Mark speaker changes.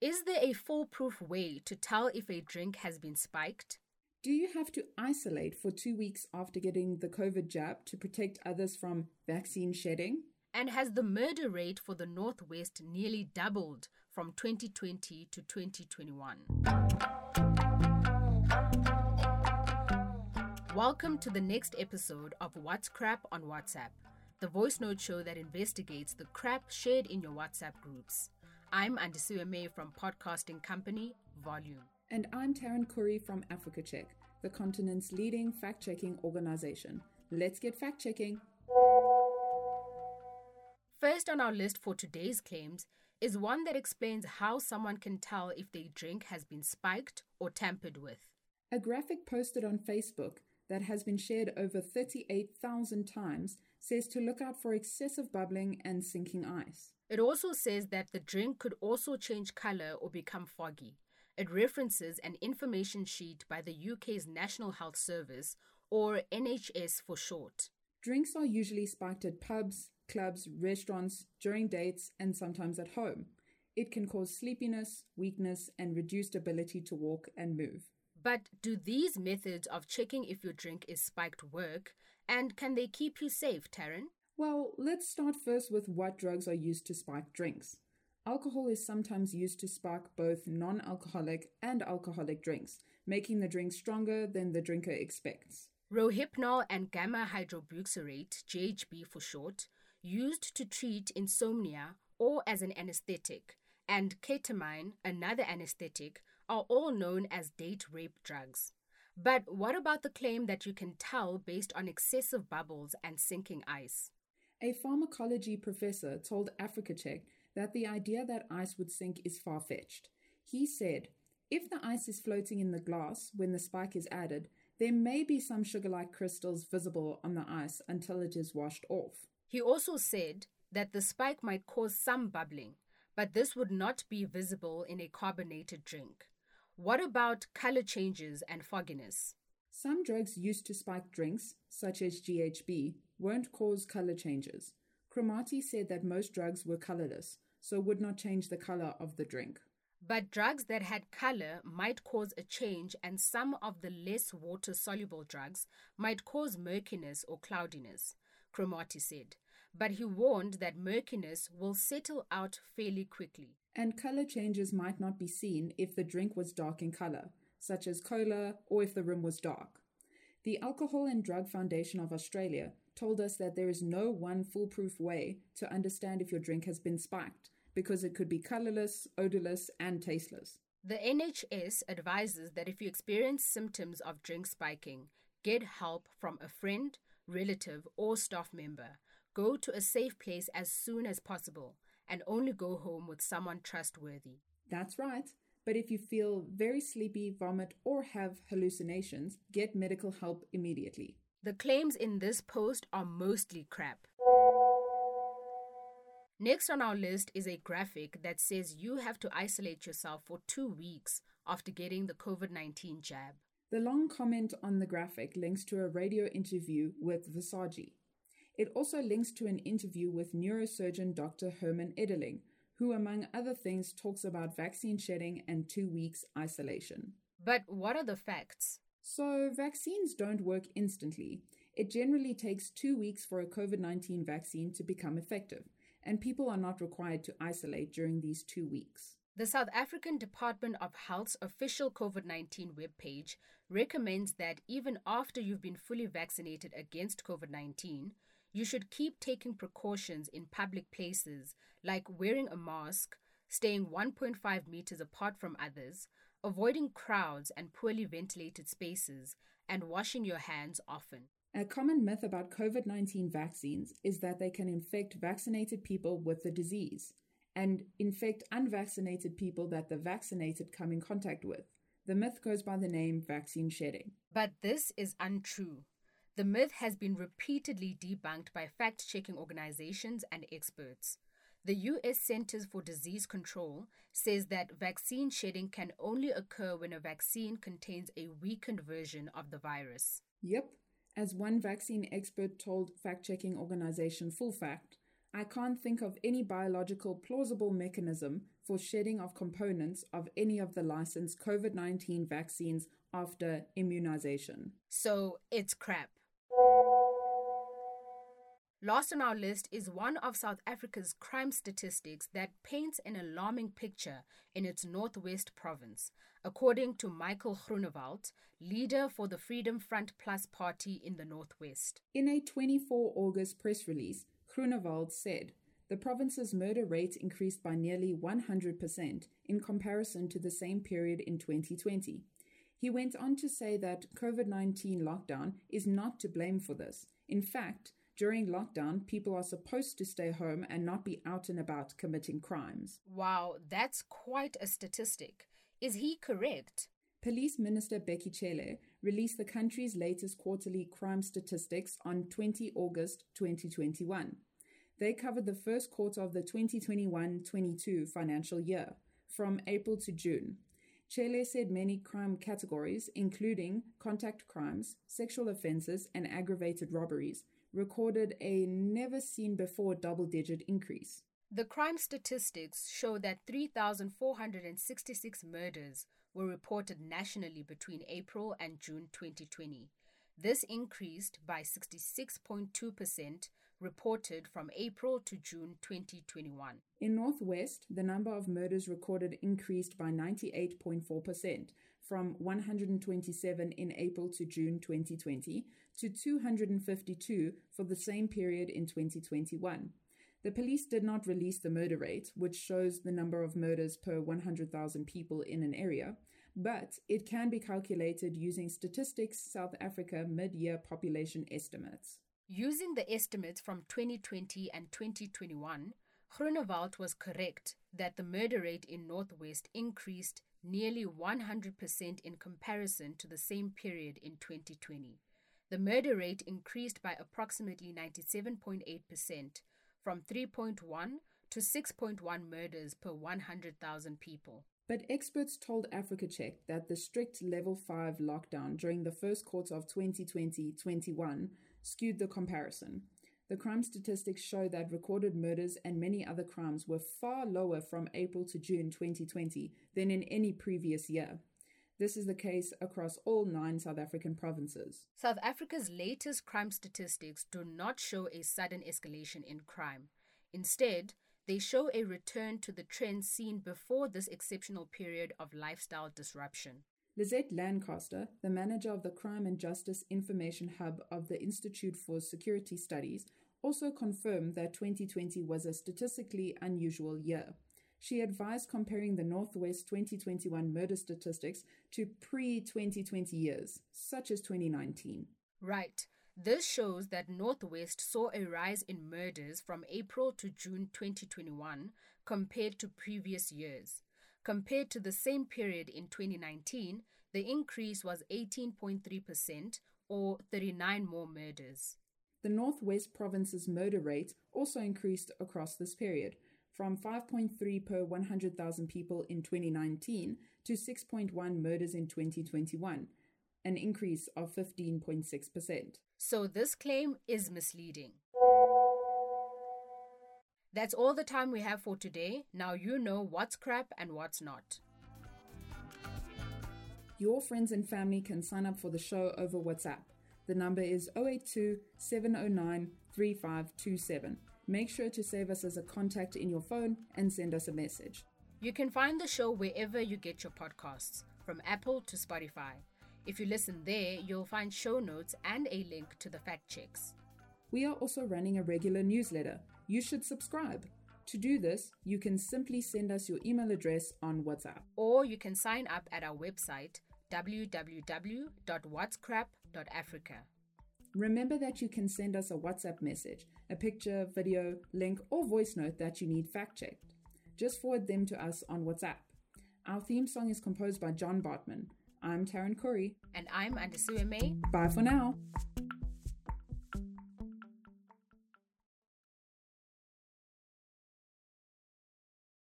Speaker 1: Is there a foolproof way to tell if a drink has been spiked?
Speaker 2: Do you have to isolate for two weeks after getting the COVID jab to protect others from vaccine shedding?
Speaker 1: And has the murder rate for the Northwest nearly doubled from 2020 to 2021? Welcome to the next episode of What's Crap on WhatsApp, the voice note show that investigates the crap shared in your WhatsApp groups. I'm Andisiwe May from podcasting company Volume.
Speaker 2: And I'm Taryn Curry from Africa Check, the continent's leading fact checking organization. Let's get fact checking.
Speaker 1: First on our list for today's claims is one that explains how someone can tell if their drink has been spiked or tampered with.
Speaker 2: A graphic posted on Facebook that has been shared over 38,000 times says to look out for excessive bubbling and sinking ice.
Speaker 1: It also says that the drink could also change color or become foggy. It references an information sheet by the UK's National Health Service, or NHS for short.
Speaker 2: Drinks are usually spiked at pubs, clubs, restaurants, during dates, and sometimes at home. It can cause sleepiness, weakness, and reduced ability to walk and move.
Speaker 1: But do these methods of checking if your drink is spiked work? And can they keep you safe, Taryn?
Speaker 2: Well, let's start first with what drugs are used to spike drinks. Alcohol is sometimes used to spark both non alcoholic and alcoholic drinks, making the drink stronger than the drinker expects.
Speaker 1: Rohypnol and gamma hydroxybutyrate, GHB for short, used to treat insomnia or as an anesthetic, and ketamine, another anesthetic, are all known as date rape drugs. But what about the claim that you can tell based on excessive bubbles and sinking ice?
Speaker 2: A pharmacology professor told Africa Check that the idea that ice would sink is far fetched. He said, if the ice is floating in the glass when the spike is added, there may be some sugar like crystals visible on the ice until it is washed off.
Speaker 1: He also said that the spike might cause some bubbling, but this would not be visible in a carbonated drink. What about color changes and fogginess?
Speaker 2: Some drugs used to spike drinks, such as GHB, won't cause color changes. Cromartie said that most drugs were colorless, so would not change the color of the drink.
Speaker 1: But drugs that had color might cause a change, and some of the less water soluble drugs might cause murkiness or cloudiness, Cromartie said. But he warned that murkiness will settle out fairly quickly.
Speaker 2: And color changes might not be seen if the drink was dark in color, such as cola, or if the room was dark. The Alcohol and Drug Foundation of Australia told us that there is no one foolproof way to understand if your drink has been spiked because it could be colorless, odorless, and tasteless.
Speaker 1: The NHS advises that if you experience symptoms of drink spiking, get help from a friend, relative, or staff member. Go to a safe place as soon as possible and only go home with someone trustworthy.
Speaker 2: That's right. But if you feel very sleepy, vomit, or have hallucinations, get medical help immediately.
Speaker 1: The claims in this post are mostly crap. Next on our list is a graphic that says you have to isolate yourself for two weeks after getting the COVID 19 jab.
Speaker 2: The long comment on the graphic links to a radio interview with Visagie. It also links to an interview with neurosurgeon Dr. Herman Edeling, who, among other things, talks about vaccine shedding and two weeks isolation.
Speaker 1: But what are the facts?
Speaker 2: So, vaccines don't work instantly. It generally takes two weeks for a COVID 19 vaccine to become effective and people are not required to isolate during these two weeks.
Speaker 1: The South African Department of Health's official COVID 19 webpage recommends that even after you've been fully vaccinated against COVID 19, you should keep taking precautions in public places like wearing a mask, staying 1.5 meters apart from others, avoiding crowds and poorly ventilated spaces, and washing your hands often.
Speaker 2: A common myth about COVID 19 vaccines is that they can infect vaccinated people with the disease and infect unvaccinated people that the vaccinated come in contact with. The myth goes by the name vaccine shedding.
Speaker 1: But this is untrue. The myth has been repeatedly debunked by fact checking organizations and experts. The US Centers for Disease Control says that vaccine shedding can only occur when a vaccine contains a weakened version of the virus.
Speaker 2: Yep, as one vaccine expert told fact checking organization Full Fact, I can't think of any biological plausible mechanism for shedding of components of any of the licensed COVID 19 vaccines after immunization.
Speaker 1: So it's crap. Last on our list is one of South Africa's crime statistics that paints an alarming picture in its Northwest province, according to Michael Groenewald, leader for the Freedom Front Plus party in the Northwest.
Speaker 2: In a 24 August press release, Groenewald said the province's murder rate increased by nearly 100% in comparison to the same period in 2020. He went on to say that COVID 19 lockdown is not to blame for this. In fact, during lockdown, people are supposed to stay home and not be out and about committing crimes.
Speaker 1: Wow, that's quite a statistic. Is he correct?
Speaker 2: Police Minister Bheki Cele released the country's latest quarterly crime statistics on 20 August 2021. They covered the first quarter of the 2021 22 financial year, from April to June. Cele said many crime categories, including contact crimes, sexual offences, and aggravated robberies, recorded a never seen before double digit increase.
Speaker 1: The crime statistics show that 3,466 murders were reported nationally between April and June 2020. This increased by 66.2% reported from April to June 2021.
Speaker 2: In Northwest, the number of murders recorded increased by 98.4% from 127 in April to June 2020 to 252 for the same period in 2021. The police did not release the murder rate, which shows the number of murders per 100,000 people in an area, but it can be calculated using Statistics South Africa mid year population estimates.
Speaker 1: Using the estimates from 2020 and 2021, Groenewald was correct that the murder rate in Northwest increased nearly 100% in comparison to the same period in 2020. The murder rate increased by approximately 97.8% from 3.1 to 6.1 murders per 100,000 people.
Speaker 2: But experts told Africa Check that the strict level 5 lockdown during the first quarter of 2020 21 skewed the comparison. The crime statistics show that recorded murders and many other crimes were far lower from April to June 2020 than in any previous year. This is the case across all nine South African provinces.
Speaker 1: South Africa's latest crime statistics do not show a sudden escalation in crime. Instead, they show a return to the trends seen before this exceptional period of lifestyle disruption.
Speaker 2: Lizette Lancaster, the manager of the Crime and Justice Information Hub of the Institute for Security Studies, also confirmed that 2020 was a statistically unusual year. She advised comparing the Northwest 2021 murder statistics to pre 2020 years, such as 2019.
Speaker 1: Right. This shows that Northwest saw a rise in murders from April to June 2021 compared to previous years. Compared to the same period in 2019, the increase was 18.3% or 39 more murders.
Speaker 2: The Northwest Province's murder rate also increased across this period, from 5.3 per 100,000 people in 2019 to 6.1 murders in 2021, an increase of 15.6%.
Speaker 1: So this claim is misleading. That's all the time we have for today. Now you know what's crap and what's not.
Speaker 2: Your friends and family can sign up for the show over WhatsApp. The number is 082 709 3527. Make sure to save us as a contact in your phone and send us a message.
Speaker 1: You can find the show wherever you get your podcasts, from Apple to Spotify. If you listen there, you'll find show notes and a link to the fact checks.
Speaker 2: We are also running a regular newsletter. You should subscribe. To do this, you can simply send us your email address on WhatsApp.
Speaker 1: Or you can sign up at our website www.whatscrap.africa.
Speaker 2: Remember that you can send us a WhatsApp message, a picture, video, link, or voice note that you need fact checked. Just forward them to us on WhatsApp. Our theme song is composed by John Bartman. I'm Taryn Curry.
Speaker 1: And I'm Andisiwe May.
Speaker 2: Bye for now.